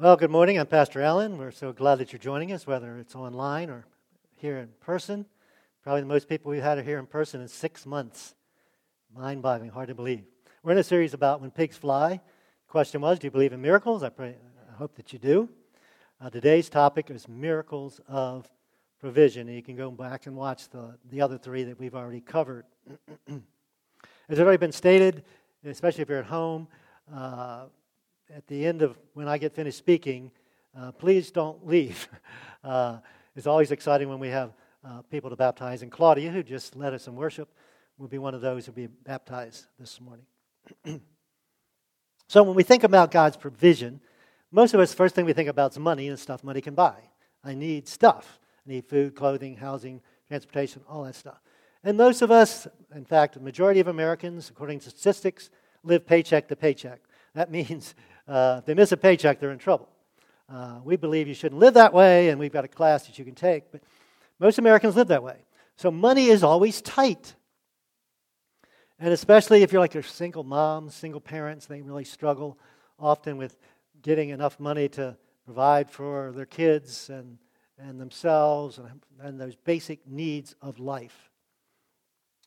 Well, good morning. I'm Pastor Allen. We're so glad that you're joining us, whether it's online or here in person. Probably the most people we've had here in person in six months. Mind boggling, hard to believe. We're in a series about when pigs fly. The question was Do you believe in miracles? I, pray, I hope that you do. Uh, today's topic is miracles of provision. And you can go back and watch the, the other three that we've already covered. As already been stated, especially if you're at home, uh, at the end of when I get finished speaking, uh, please don't leave. Uh, it's always exciting when we have uh, people to baptize. And Claudia, who just led us in worship, will be one of those who will be baptized this morning. so when we think about God's provision, most of us, first thing we think about is money and stuff money can buy. I need stuff. I need food, clothing, housing, transportation, all that stuff. And most of us, in fact, the majority of Americans, according to statistics, live paycheck to paycheck. That means uh, if they miss a paycheck, they're in trouble. Uh, we believe you shouldn't live that way, and we've got a class that you can take, but most Americans live that way. So money is always tight. And especially if you're like a single mom, single parents, they really struggle often with getting enough money to provide for their kids and, and themselves and, and those basic needs of life.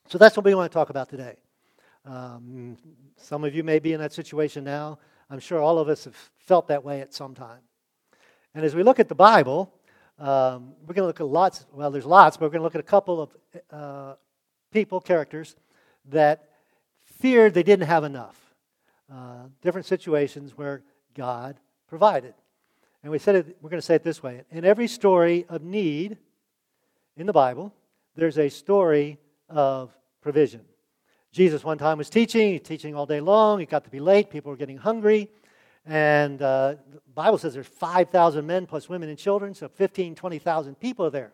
So that's what we want to talk about today. Um, some of you may be in that situation now. I'm sure all of us have felt that way at some time. And as we look at the Bible, um, we're going to look at lots, well, there's lots, but we're going to look at a couple of uh, people, characters, that feared they didn't have enough. Uh, different situations where God provided. And we said it, we're going to say it this way In every story of need in the Bible, there's a story of provision. Jesus one time was teaching, teaching all day long. He got to be late. People were getting hungry. And uh, the Bible says there's 5,000 men plus women and children, so 15, 20,000 people are there.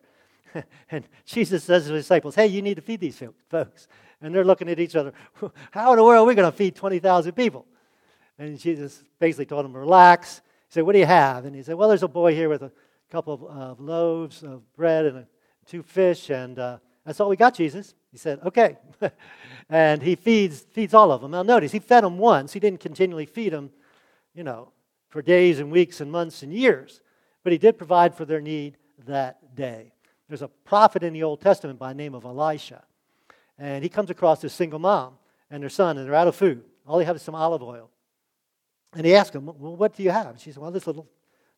and Jesus says to his disciples, hey, you need to feed these folks. And they're looking at each other, how in the world are we going to feed 20,000 people? And Jesus basically told them, relax. He said, what do you have? And he said, well, there's a boy here with a couple of uh, loaves of bread and a, two fish, and uh, that's all we got, Jesus. He said, okay. and he feeds, feeds all of them. Now, notice, he fed them once. He didn't continually feed them, you know, for days and weeks and months and years. But he did provide for their need that day. There's a prophet in the Old Testament by name of Elisha. And he comes across this single mom and their son, and they're out of food. All they have is some olive oil. And he asks them, Well, what do you have? she said, Well, this little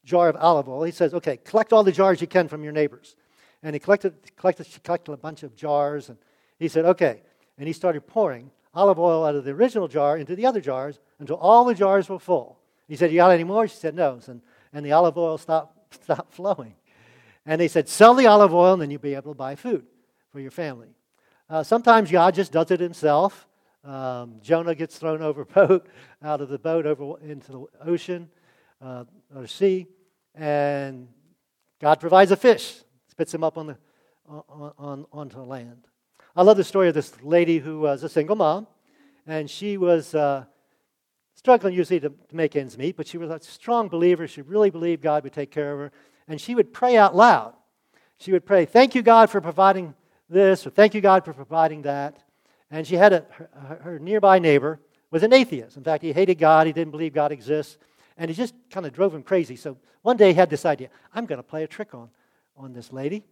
jar of olive oil. He says, Okay, collect all the jars you can from your neighbors. And he collected, collected, she collected a bunch of jars, and he said, Okay, and he started pouring olive oil out of the original jar into the other jars until all the jars were full. He said, You got any more? She said, No. And, and the olive oil stopped, stopped flowing. And they said, Sell the olive oil, and then you'll be able to buy food for your family. Uh, sometimes God just does it himself. Um, Jonah gets thrown over boat, out of the boat over into the ocean uh, or sea, and God provides a fish, spits him up on the, on, on, onto the land. I love the story of this lady who was a single mom, and she was uh, struggling usually to, to make ends meet, but she was a strong believer. She really believed God would take care of her, and she would pray out loud. She would pray, Thank you, God, for providing this, or Thank you, God, for providing that. And she had a, her, her nearby neighbor was an atheist. In fact, he hated God, he didn't believe God exists, and he just kind of drove him crazy. So one day he had this idea I'm going to play a trick on, on this lady.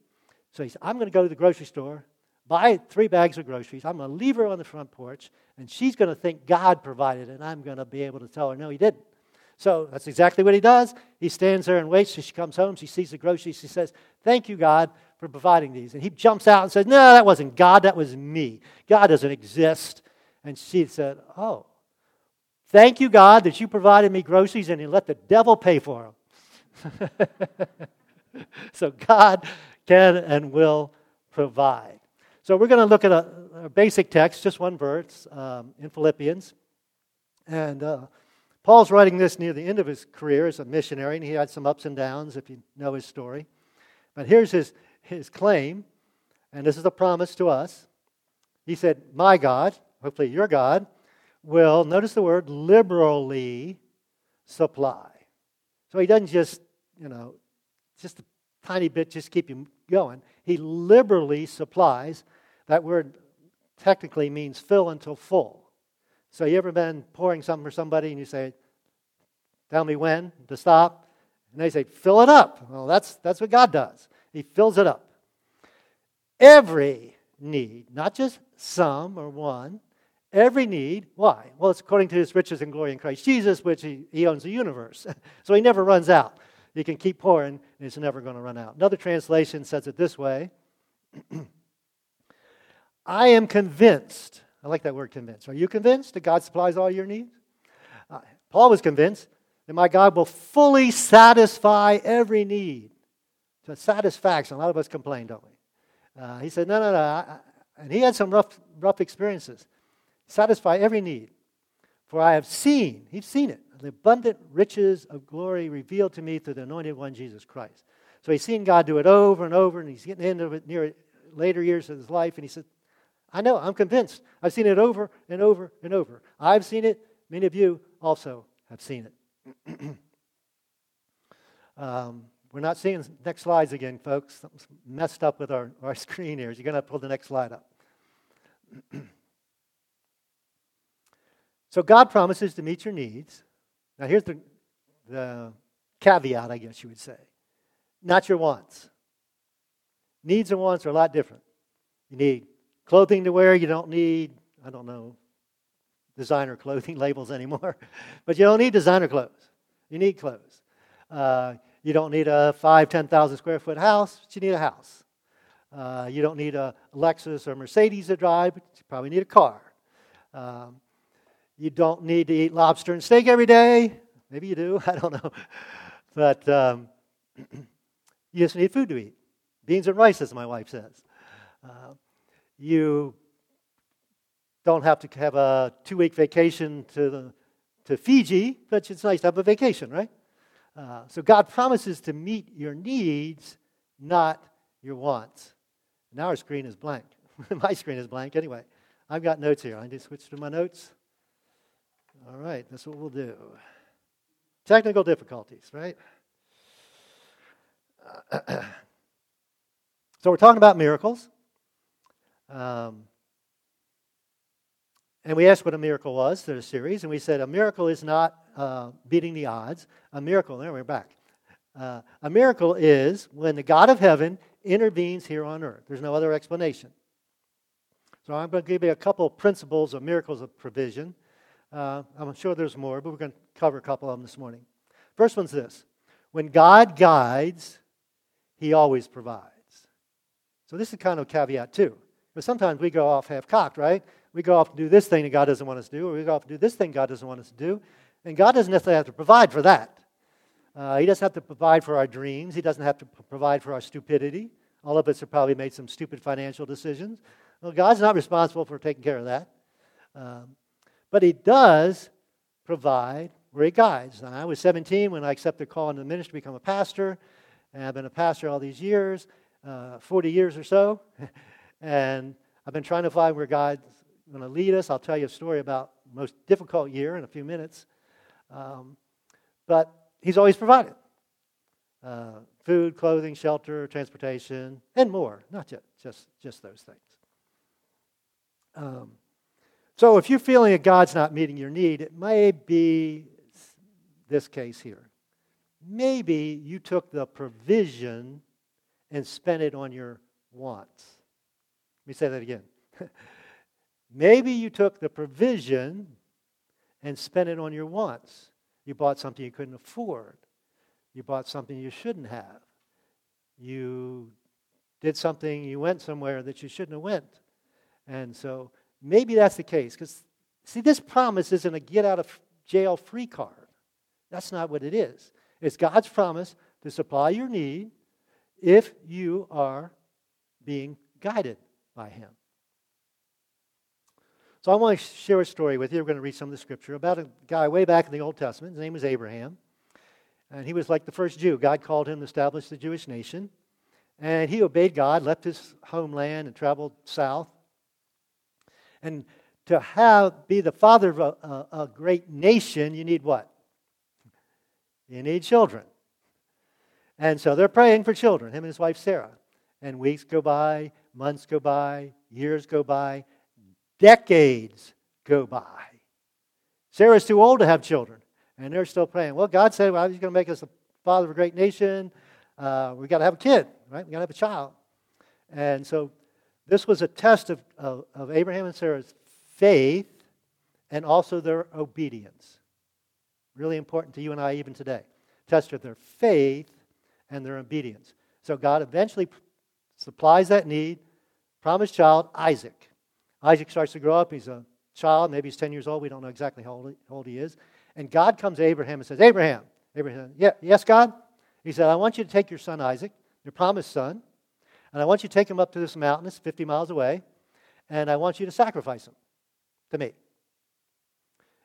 So he said, I'm going to go to the grocery store buy three bags of groceries. I'm going to leave her on the front porch, and she's going to think God provided, and I'm going to be able to tell her, no, he didn't. So that's exactly what he does. He stands there and waits till she comes home. She sees the groceries. She says, Thank you, God, for providing these. And he jumps out and says, No, that wasn't God. That was me. God doesn't exist. And she said, Oh, thank you, God, that you provided me groceries and you let the devil pay for them. so God can and will provide. So we're going to look at a, a, basic text, just one verse um, in Philippians. And uh, Paul's writing this near the end of his career as a missionary, and he had some ups and downs if you know his story. But here's his, his claim, and this is a promise to us. He said, My God, hopefully your God, will, notice the word, liberally supply. So he doesn't just, you know, just a tiny bit, just keep you going. He liberally supplies that word technically means fill until full. So you ever been pouring something for somebody and you say, Tell me when to stop? And they say, fill it up. Well, that's, that's what God does. He fills it up. Every need, not just some or one, every need. Why? Well, it's according to his riches and glory in Christ Jesus, which he, he owns the universe. so he never runs out. You can keep pouring, and it's never going to run out. Another translation says it this way I am convinced. I like that word convinced. Are you convinced that God supplies all your needs? Uh, Paul was convinced that my God will fully satisfy every need. So satisfaction. A lot of us complain, don't we? Uh, he said, no, no, no. I, and he had some rough, rough experiences. Satisfy every need. For I have seen, he's seen it, the abundant riches of glory revealed to me through the anointed one, Jesus Christ. So he's seen God do it over and over, and he's getting into it near later years of his life, and he said, I know, I'm convinced. I've seen it over and over and over. I've seen it. Many of you also have seen it. um, we're not seeing next slides again, folks. Something's messed up with our, our screen here. You're going to pull the next slide up. so God promises to meet your needs. Now, here's the, the caveat, I guess you would say not your wants. Needs and wants are a lot different. You need clothing to wear, you don't need, I don't know, designer clothing labels anymore, but you don't need designer clothes. You need clothes. Uh, you don't need a five, 10,000 square foot house, but you need a house. Uh, you don't need a Lexus or Mercedes to drive, but you probably need a car. Um, you don't need to eat lobster and steak every day. Maybe you do, I don't know. But um, you just need food to eat. Beans and rice, as my wife says. Uh, you don't have to have a two week vacation to, the, to Fiji, but it's nice to have a vacation, right? Uh, so God promises to meet your needs, not your wants. Now our screen is blank. my screen is blank anyway. I've got notes here. I need to switch to my notes. All right, that's what we'll do. Technical difficulties, right? so we're talking about miracles. Um, and we asked what a miracle was through the series, and we said a miracle is not uh, beating the odds. A miracle, there we're back. Uh, a miracle is when the God of heaven intervenes here on earth. There's no other explanation. So I'm going to give you a couple principles of miracles of provision. Uh, I'm sure there's more, but we're going to cover a couple of them this morning. First one's this when God guides, he always provides. So this is kind of a caveat, too. But sometimes we go off half cocked, right? We go off and do this thing that God doesn't want us to do, or we go off and do this thing God doesn't want us to do. And God doesn't necessarily have to provide for that. Uh, he doesn't have to provide for our dreams. He doesn't have to p- provide for our stupidity. All of us have probably made some stupid financial decisions. Well, God's not responsible for taking care of that. Um, but He does provide where He guides. Now, I was 17 when I accepted the call in the ministry to become a pastor. And I've been a pastor all these years, uh, 40 years or so. and I've been trying to find where God's going to lead us. I'll tell you a story about the most difficult year in a few minutes. Um, but He's always provided uh, food, clothing, shelter, transportation, and more. Not just, just, just those things. Um, so if you're feeling that God's not meeting your need, it may be this case here. Maybe you took the provision and spent it on your wants. Let me say that again. Maybe you took the provision and spent it on your wants. You bought something you couldn't afford. You bought something you shouldn't have. You did something, you went somewhere that you shouldn't have went. And so maybe that's the case. Because, see, this promise isn't a get out of jail free card. That's not what it is. It's God's promise to supply your need if you are being guided by Him. So I want to share a story with you. We're going to read some of the scripture about a guy way back in the Old Testament. His name was Abraham. And he was like the first Jew. God called him to establish the Jewish nation. And he obeyed God, left his homeland, and traveled south. And to have be the father of a, a, a great nation, you need what? You need children. And so they're praying for children, him and his wife Sarah. And weeks go by, months go by, years go by, decades go by. Sarah's too old to have children. And they're still praying. Well, God said, well, He's going to make us a father of a great nation. Uh, we got to have a kid, right? We've got to have a child. And so this was a test of, of, of Abraham and Sarah's faith and also their obedience. Really important to you and I even today. Test of their faith and their obedience. So God eventually supplies that need, promised child, Isaac. Isaac starts to grow up. He's a child. Maybe he's 10 years old. We don't know exactly how old, how old he is. And God comes to Abraham and says, Abraham, Abraham, yeah, yes, God? He said, I want you to take your son Isaac, your promised son, and I want you to take him up to this mountain. It's 50 miles away. And I want you to sacrifice him to me.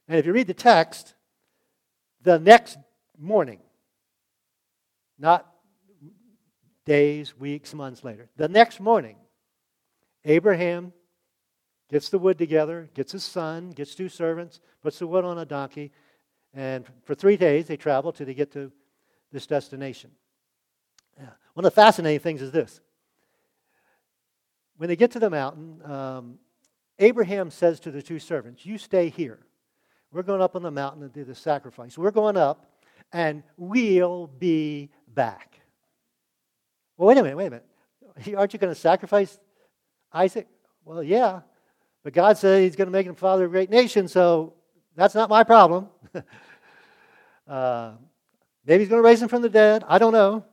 And if you read the text, the next morning, not days, weeks, months later, the next morning, Abraham gets the wood together, gets his son, gets two servants, puts the wood on a donkey, and for three days they travel till they get to this destination. Yeah. One of the fascinating things is this. When they get to the mountain, um, Abraham says to the two servants, You stay here. We're going up on the mountain to do the sacrifice. We're going up, and we'll be back. Well, wait a minute, wait a minute. Aren't you going to sacrifice Isaac? Well, yeah. But God said he's going to make him father of a great nation, so that's not my problem. uh, maybe he's going to raise him from the dead. I don't know.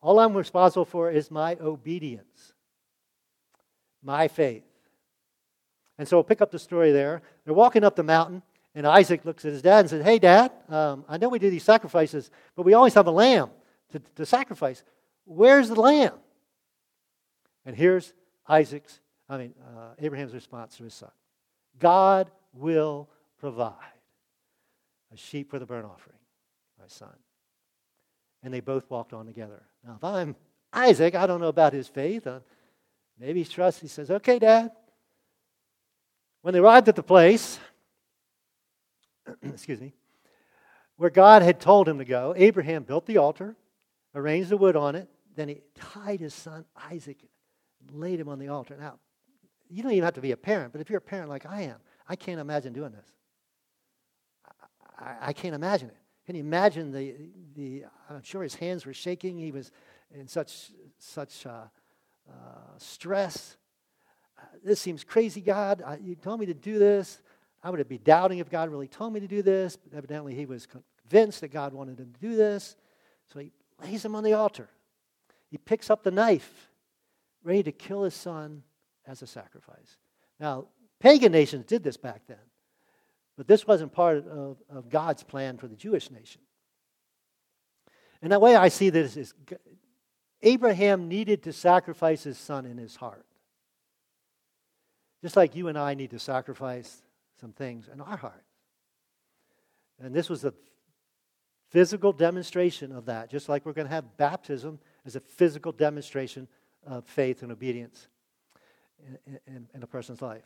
All I'm responsible for is my obedience, my faith. And so we'll pick up the story there. They're walking up the mountain, and Isaac looks at his dad and says, Hey, Dad, um, I know we do these sacrifices, but we always have a lamb to, to sacrifice. Where's the lamb? And here's Isaac's, I mean, uh, Abraham's response to his son God will provide a sheep for the burnt offering, my son. And they both walked on together. Now, if I'm Isaac, I don't know about his faith. Uh, maybe he trusts. He says, Okay, Dad, when they arrived at the place, excuse me, where God had told him to go, Abraham built the altar, arranged the wood on it, then he tied his son Isaac laid him on the altar. Now, you don't even have to be a parent, but if you're a parent like I am, I can't imagine doing this. I, I can't imagine it. Can you imagine the, the, I'm sure his hands were shaking. He was in such, such uh, uh, stress this seems crazy, God. I, you told me to do this. I would be doubting if God really told me to do this. But evidently, he was convinced that God wanted him to do this. So he lays him on the altar. He picks up the knife, ready to kill his son as a sacrifice. Now, pagan nations did this back then, but this wasn't part of, of God's plan for the Jewish nation. And the way I see this is Abraham needed to sacrifice his son in his heart. Just like you and I need to sacrifice some things in our heart. And this was a physical demonstration of that, just like we're going to have baptism as a physical demonstration of faith and obedience in, in, in a person's life.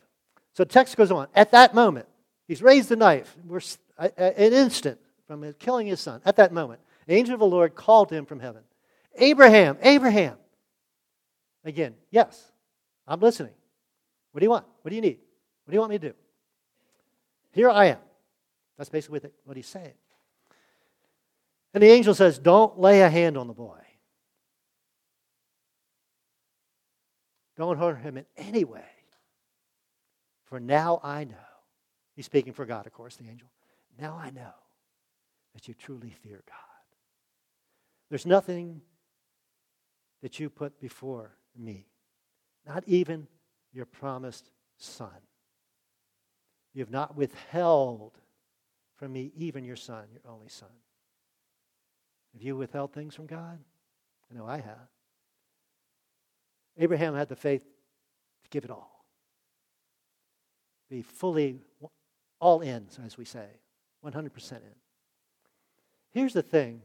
So the text goes on. At that moment, he's raised the knife. We're an instant from killing his son. At that moment, the angel of the Lord called him from heaven. Abraham, Abraham. Again, yes, I'm listening. What do you want? What do you need? What do you want me to do? Here I am. That's basically what he's saying. And the angel says, Don't lay a hand on the boy. Don't hurt him in any way. For now I know. He's speaking for God, of course, the angel. Now I know that you truly fear God. There's nothing that you put before me, not even your promised son. You have not withheld from me even your son, your only son. Have you withheld things from God? I know I have. Abraham had the faith to give it all, be fully all in, as we say, 100% in. Here's the thing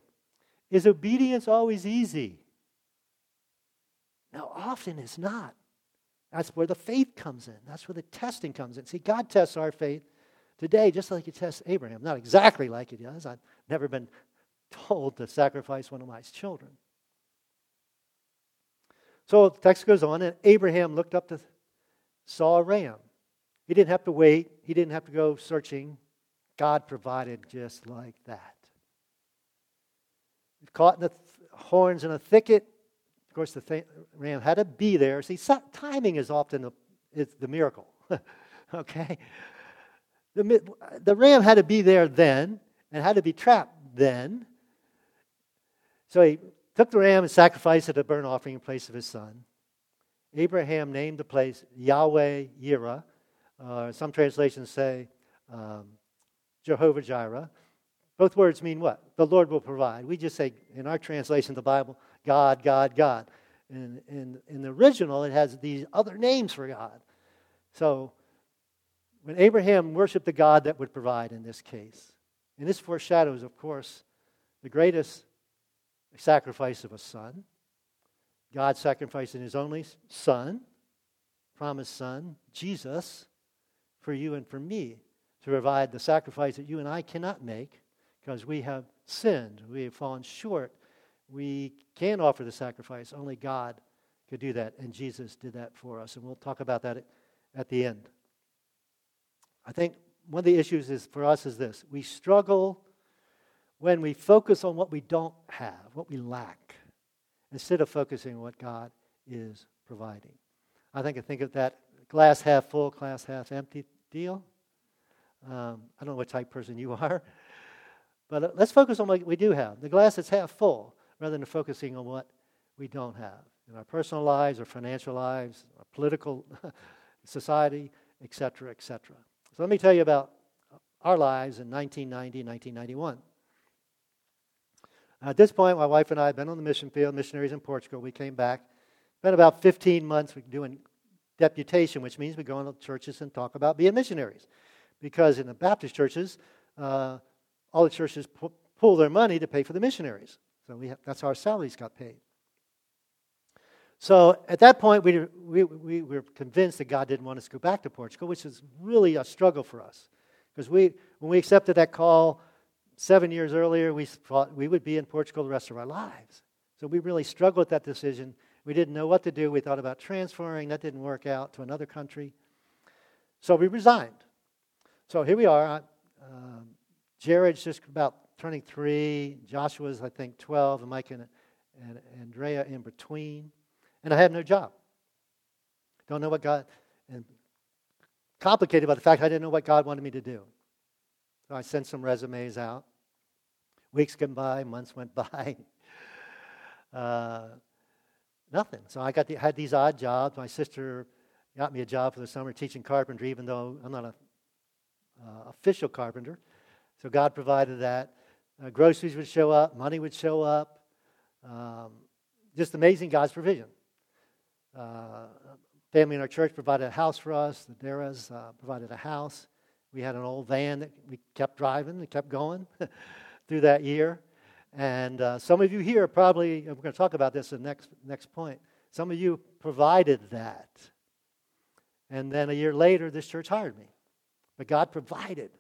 is obedience always easy? Now, often it's not. That's where the faith comes in. That's where the testing comes in. See, God tests our faith today just like He tests Abraham. Not exactly like He does. I've never been told to sacrifice one of my children. So the text goes on, and Abraham looked up to saw a ram. He didn't have to wait. He didn't have to go searching. God provided just like that. caught in the th- horns in a thicket. Of course, the th- ram had to be there. See, so- timing is often the, is the miracle. okay? The, the ram had to be there then and had to be trapped then. So he took the ram and sacrificed it a burnt offering in place of his son. Abraham named the place Yahweh Yireh. Uh, some translations say um, Jehovah Jireh. Both words mean what? The Lord will provide. We just say, in our translation of the Bible, God, God, God. And in, in the original, it has these other names for God. So, when Abraham worshiped the God that would provide in this case, and this foreshadows, of course, the greatest sacrifice of a son. God sacrificing his only son, promised son, Jesus, for you and for me to provide the sacrifice that you and I cannot make because we have sinned. We have fallen short. We can't offer the sacrifice. Only God could do that, and Jesus did that for us. And we'll talk about that at the end. I think one of the issues is for us is this we struggle when we focus on what we don't have, what we lack, instead of focusing on what God is providing. I think I think of that glass half full, glass half empty deal. Um, I don't know what type person you are, but let's focus on what we do have. The glass is half full, rather than focusing on what we don't have in our personal lives, our financial lives, our political society, etc., etc. So let me tell you about our lives in 1990 1991. At this point, my wife and I had been on the mission field, missionaries in Portugal. We came back. Been about 15 months doing deputation, which means we go into churches and talk about being missionaries. Because in the Baptist churches, uh, all the churches pu- pull their money to pay for the missionaries. So we have, that's how our salaries got paid. So at that point, we, we, we were convinced that God didn't want us to go back to Portugal, which is really a struggle for us. Because we, when we accepted that call seven years earlier, we thought we would be in Portugal the rest of our lives. So we really struggled with that decision. We didn't know what to do. We thought about transferring. That didn't work out to another country. So we resigned. So here we are. Uh, Jared's just about turning three. Joshua's, I think, 12, and Mike and, and Andrea in between. And I had no job. Don't know what God, and complicated by the fact I didn't know what God wanted me to do. So I sent some resumes out. Weeks went by, months went by. Uh, nothing. So I got the, had these odd jobs. My sister got me a job for the summer teaching carpentry, even though I'm not an uh, official carpenter. So God provided that. Uh, groceries would show up, money would show up. Um, just amazing God's provision. Uh, family in our church provided a house for us. The Deras uh, provided a house. We had an old van that we kept driving and kept going through that year. And uh, some of you here probably, we're going to talk about this in the next, next point. Some of you provided that. And then a year later, this church hired me. But God provided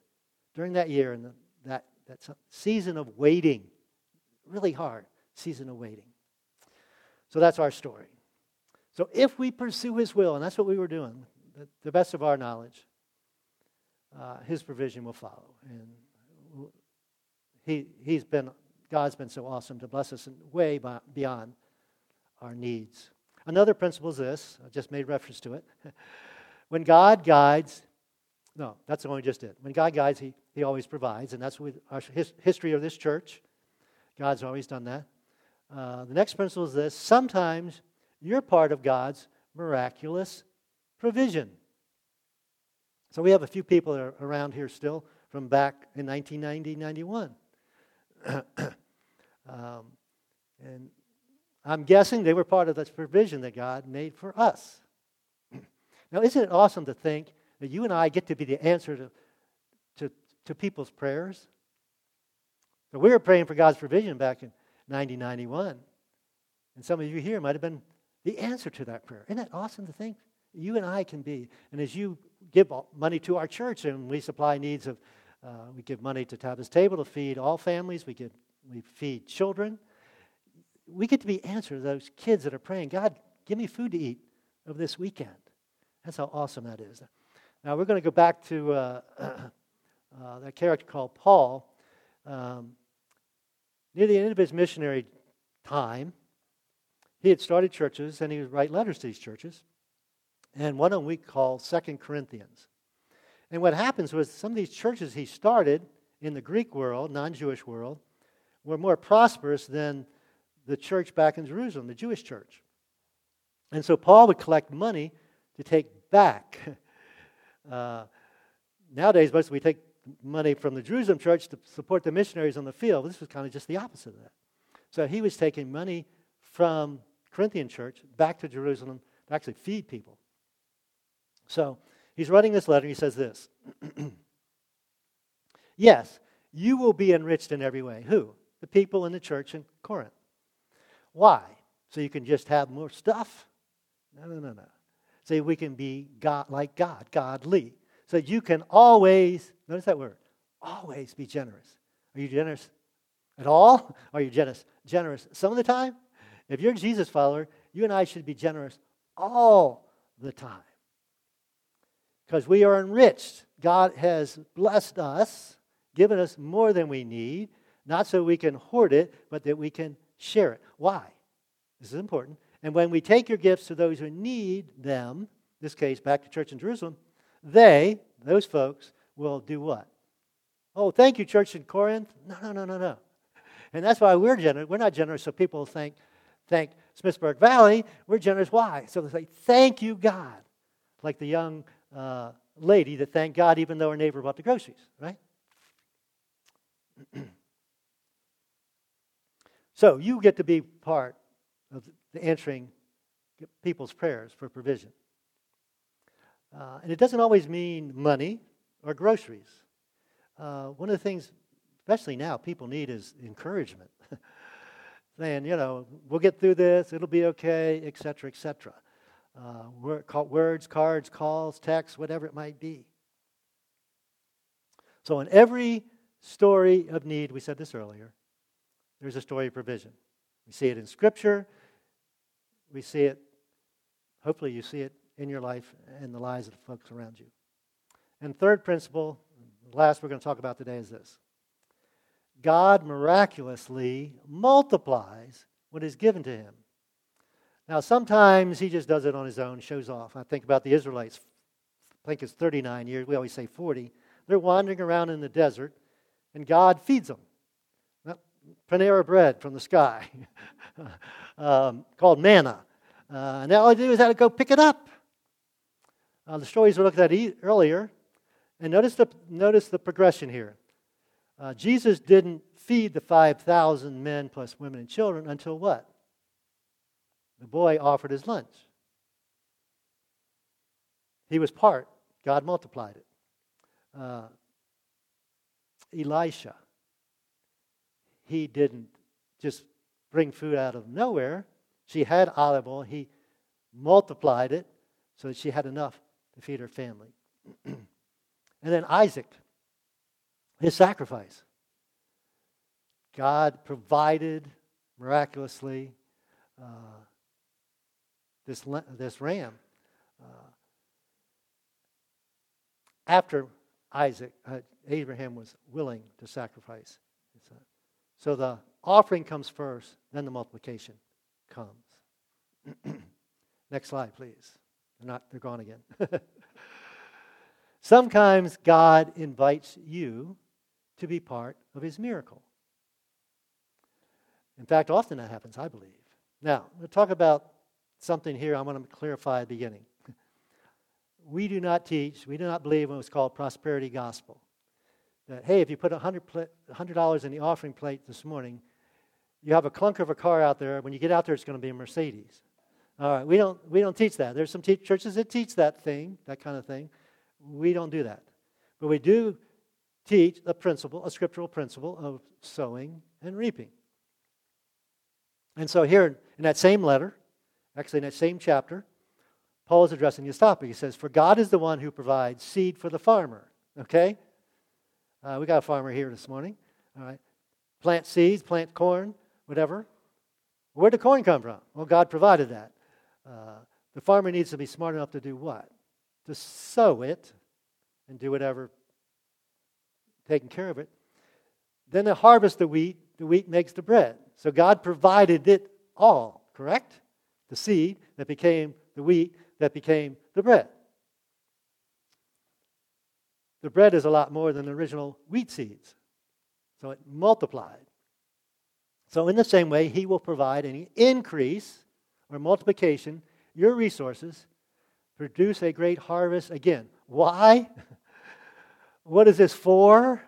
during that year and that, that season of waiting, really hard season of waiting. So that's our story. So if we pursue His will, and that's what we were doing, the, best of our knowledge, uh, His provision will follow. And he, He's been, God's been so awesome to bless us in way beyond our needs. Another principle is this, I just made reference to it. when God guides, no, that's the one we just did. When God guides, He, he always provides, and that's with our his, history of this church. God's always done that. Uh, the next principle is this sometimes you're part of God's miraculous provision. So we have a few people around here still from back in 1990, 91. um, and I'm guessing they were part of this provision that God made for us. now, isn't it awesome to think that you and I get to be the answer to, to, people's prayers? So we were praying for God's provision back in 1991. And some of you here might have been the answer to that prayer. Isn't that awesome to think? You and I can be. And as you give money to our church and we supply needs of, uh, we give money to Tabitha's Table to feed all families, we, give, we feed children. We get to be answer to those kids that are praying, God, give me food to eat over this weekend. That's how awesome that is. Now we're going to go back to uh, uh, that character called Paul. Um, Near the end of his missionary time, he had started churches and he would write letters to these churches. And one of them we call Second Corinthians. And what happens was some of these churches he started in the Greek world, non Jewish world, were more prosperous than the church back in Jerusalem, the Jewish church. And so Paul would collect money to take back. Uh, nowadays, most we take money from the Jerusalem church to support the missionaries on the field. This was kind of just the opposite of that. So he was taking money from Corinthian church back to Jerusalem to actually feed people. So he's writing this letter. and He says this Yes, you will be enriched in every way. Who? The people in the church in Corinth. Why? So you can just have more stuff? No, no, no, no. So we can be God like God, godly. So you can always, notice that word, always be generous. Are you generous at all? Are you generous? Generous some of the time? If you're a Jesus follower, you and I should be generous all the time. Because we are enriched. God has blessed us, given us more than we need, not so we can hoard it, but that we can share it. Why? This is important. And when we take your gifts to those who need them, this case back to church in Jerusalem, they, those folks, will do what? Oh, thank you, church in Corinth. No, no, no, no, no. And that's why we're generous. We're not generous so people think, thank Smithsburg Valley. We're generous. Why? So they say, thank you, God. Like the young uh, lady that thanked God even though her neighbor bought the groceries, right? so you get to be part of the answering people's prayers for provision. Uh, and it doesn't always mean money or groceries. Uh, one of the things, especially now, people need is encouragement. Saying, you know, we'll get through this, it'll be okay, etc., etc. Uh, words, cards, calls, texts, whatever it might be. So, in every story of need, we said this earlier, there's a story of provision. We see it in Scripture, we see it, hopefully, you see it in your life and the lives of the folks around you. And third principle, last we're going to talk about today, is this God miraculously multiplies what is given to him. Now, sometimes he just does it on his own, shows off. I think about the Israelites. I think it's 39 years. We always say 40. They're wandering around in the desert, and God feeds them. Panera bread from the sky, um, called manna. Uh, and all they do is have to go pick it up. Uh, the stories we looked at e- earlier, and notice the, notice the progression here. Uh, Jesus didn't feed the 5,000 men plus women and children until what? The boy offered his lunch. He was part. God multiplied it. Uh, Elisha, he didn't just bring food out of nowhere. She had olive oil. He multiplied it so that she had enough to feed her family. and then Isaac, his sacrifice. God provided miraculously uh, this, this ram. Uh, after Isaac, uh, Abraham was willing to sacrifice. So the offering comes first, then the multiplication comes. Next slide, please. They're not, they're gone again. Sometimes God invites you to be part of his miracle. In fact, often that happens, I believe. Now, we'll talk about something here I want to clarify at the beginning. We do not teach, we do not believe in what's called prosperity gospel. That, hey, if you put $100, $100 in the offering plate this morning, you have a clunker of a car out there. When you get out there, it's going to be a Mercedes. All right, we don't, we don't teach that. There's some te- churches that teach that thing, that kind of thing. We don't do that. But we do teach a principle, a scriptural principle of sowing and reaping. And so here in that same letter, actually in that same chapter, Paul is addressing this topic. He says, For God is the one who provides seed for the farmer. Okay? Uh, we got a farmer here this morning. All right. Plant seeds, plant corn, whatever. Where'd the corn come from? Well, God provided that. Uh, the farmer needs to be smart enough to do what? To sow it and do whatever, taking care of it. Then they harvest the wheat the wheat makes the bread. So God provided it all, correct? The seed that became the wheat that became the bread. The bread is a lot more than the original wheat seeds. So it multiplied. So, in the same way, He will provide any increase or multiplication, your resources, produce a great harvest again. Why? what is this for?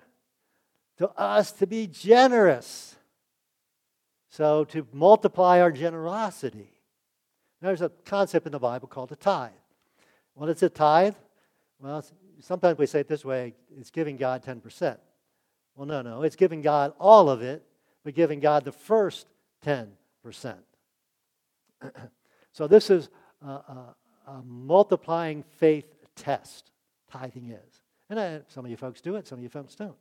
To us to be generous. So, to multiply our generosity. There's a concept in the Bible called a tithe. What is a tithe? Well, sometimes we say it this way it's giving God 10%. Well, no, no. It's giving God all of it, but giving God the first 10%. so this is a, a, a, multiplying faith test, tithing is. And I, some of you folks do it, some of you folks don't.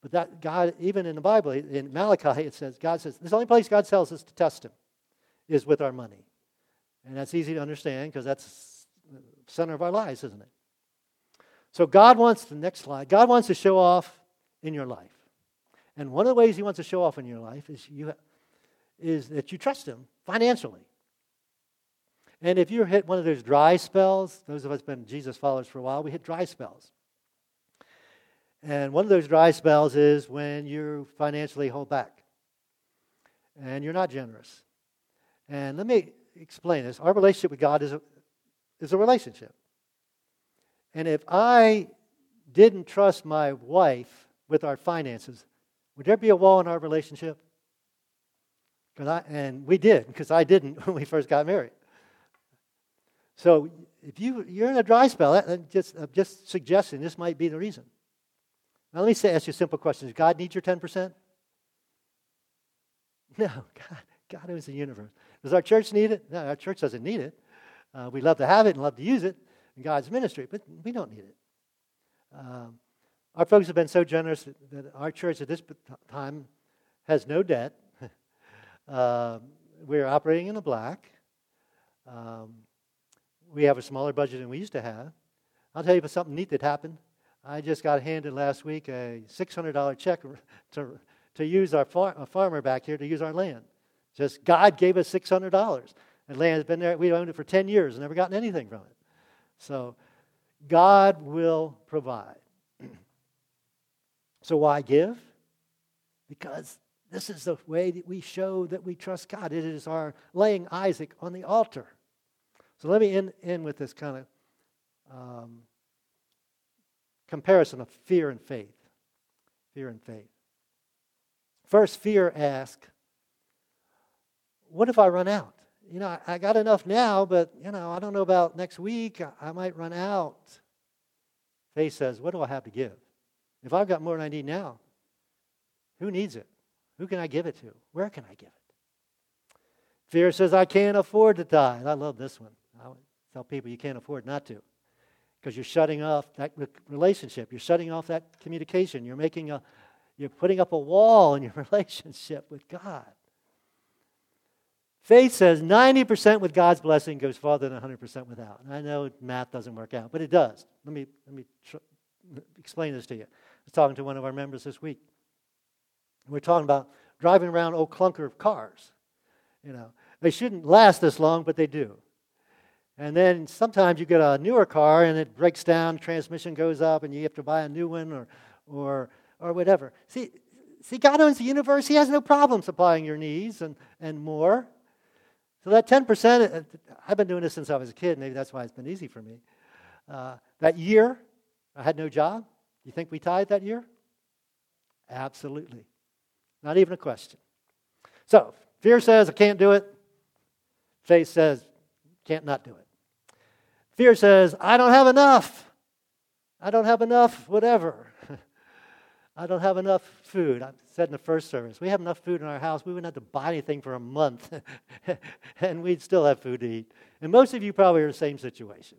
But that God, even in the Bible, in Malachi, it says, God says, the only place God tells us to test Him is with our money. And that's easy to understand because that's the center of our lives, isn't it? So God wants, the next slide, God wants to show off in your life. And one of the ways He wants to show off in your life is, you, is that you trust Him financially. And if you hit one of those dry spells, those of us been Jesus followers for a while, we hit dry spells. And one of those dry spells is when you financially hold back and you're not generous. And let me explain this. Our relationship with God is a, is a relationship. And if I didn't trust my wife with our finances, would there be a wall in our relationship? I, and we did, because I didn't when we first got married. So if you, you're in a dry spell, I'm just, I'm just suggesting this might be the reason. Now let me say, ask you a simple question. Does God need your 10%? No, God, God owns the universe. Does our church need it? No, our church doesn't need it. Uh, we love to have it and love to use it in God's ministry, but we don't need it. Um, our folks have been so generous that our church at this time has no debt. uh, we're operating in the black. Um, we have a smaller budget than we used to have. I'll tell you about something neat that happened. I just got handed last week a $600 check to, to use our far, farmer back here to use our land. Just God gave us $600. And land has been there. We owned it for 10 years and never gotten anything from it. So God will provide. So why give? Because this is the way that we show that we trust God. It is our laying Isaac on the altar. So let me end, end with this kind of um, comparison of fear and faith. Fear and faith. First, fear asks, what if I run out? You know, I, got enough now, but, you know, I don't know about next week. I, I might run out. Faith says, what do I have to give? If I've got more than I need now, who needs it? Who can I give it to? Where can I give it? Fear says, I can't afford to die. And I love this one. Tell people you can't afford not to because you're shutting off that relationship. You're shutting off that communication. You're making a, you're putting up a wall in your relationship with God. Faith says 90% with God's blessing goes farther than 100% without. And I know math doesn't work out, but it does. Let me, let me tr- explain this to you. I was talking to one of our members this week. We're talking about driving around old clunker of cars. You know, they shouldn't last this long, but they do. And then sometimes you get a newer car and it breaks down, transmission goes up, and you have to buy a new one or, or, or whatever. See, see, God owns the universe. He has no problem supplying your needs and, and more. So that 10%, uh, I've been doing this since I was a kid. Maybe that's why it's been easy for me. Uh, that year, I had no job. You think we tithe that year? Absolutely. Not even a question. So, fear says, I can't do it. Faith says, can't not do it. Fear says, I don't have enough. I don't have enough, whatever. I don't have enough food. I said in the first service, we have enough food in our house. We wouldn't have to buy anything for a month, and we'd still have food to eat. And most of you probably are in the same situation.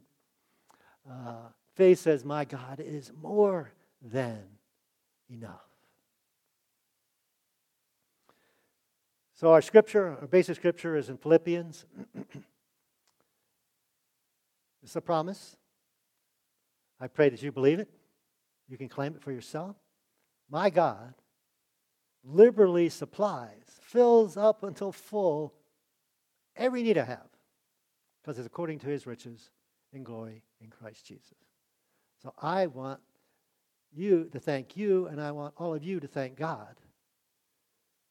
Uh, faith says, My God is more than enough. So, our scripture, our basic scripture is in Philippians. it's a promise. I pray that you believe it. You can claim it for yourself. My God liberally supplies, fills up until full every need I have, because it's according to his riches in glory in Christ Jesus. So I want you to thank you, and I want all of you to thank God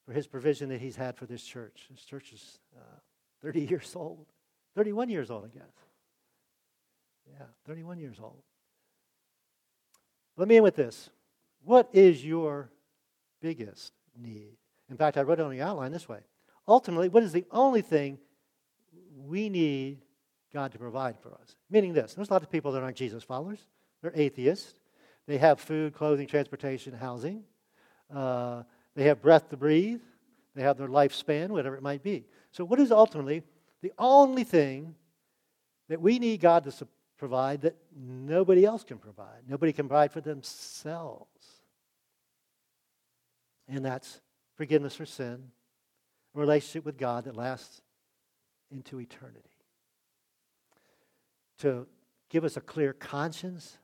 for his provision that he's had for this church. This church is uh, 30 years old, 31 years old, I guess. Yeah, 31 years old. Let me end with this. What is your biggest need? In fact, I wrote it on the outline this way. Ultimately, what is the only thing we need God to provide for us? Meaning this there's a lot of people that aren't Jesus followers, they're atheists. They have food, clothing, transportation, housing. Uh, they have breath to breathe. They have their lifespan, whatever it might be. So, what is ultimately the only thing that we need God to provide that nobody else can provide? Nobody can provide for themselves. And that's forgiveness for sin, a relationship with God that lasts into eternity. To give us a clear conscience,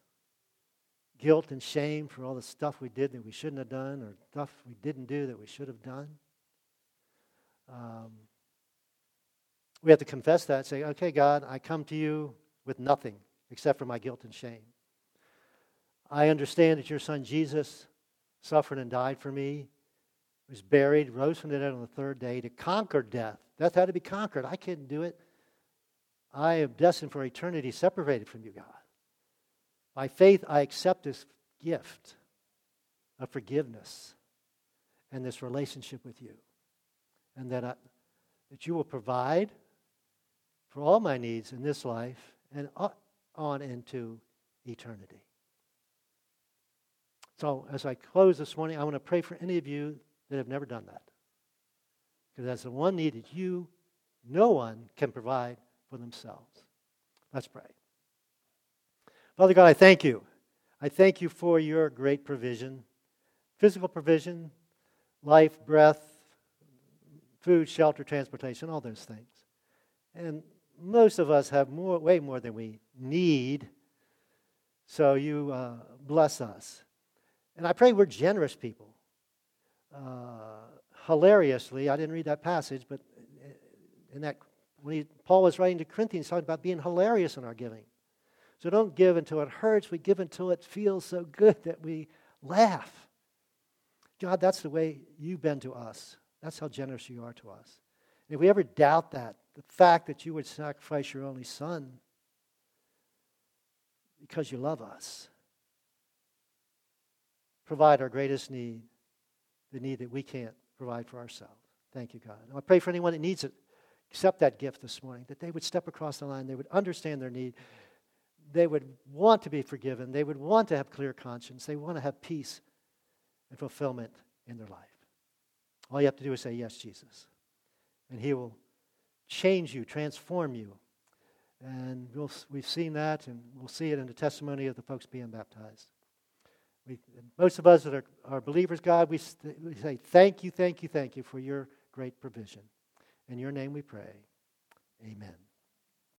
guilt and shame for all the stuff we did that we shouldn't have done, or stuff we didn't do that we should have done. Um, we have to confess that, say, okay, God, I come to you with nothing except for my guilt and shame. I understand that your son Jesus suffered and died for me, was buried, rose from the dead on the third day to conquer death. Death had to be conquered. I couldn't do it. I am destined for eternity separated from you, God. By faith, I accept this gift of forgiveness and this relationship with you. And that, I, that you will provide for all my needs in this life and uh, on into eternity. So, as I close this morning, I want to pray for any of you that have never done that. Because that's the one need that you, no one can provide for themselves. Let's pray. Father God, I thank you. I thank you for your great provision physical provision, life, breath, food, shelter, transportation, all those things. And most of us have more, way more than we need. So you uh, bless us. And I pray we're generous people. Uh, hilariously, I didn't read that passage, but in that when he, Paul was writing to Corinthians, talking about being hilarious in our giving. So don't give until it hurts. We give until it feels so good that we laugh. God, that's the way you've been to us. That's how generous you are to us. And if we ever doubt that, the fact that you would sacrifice your only son because you love us, provide our greatest need, the need that we can't provide for ourselves. Thank you, God. I pray for anyone that needs it, accept that gift this morning, that they would step across the line, they would understand their need, they would want to be forgiven, they would want to have clear conscience, they want to have peace and fulfillment in their life. All you have to do is say, Yes, Jesus. And He will change you, transform you. And we'll, we've seen that, and we'll see it in the testimony of the folks being baptized. We, most of us that are, are believers, God, we, we say, Thank you, thank you, thank you for your great provision. In your name we pray. Amen.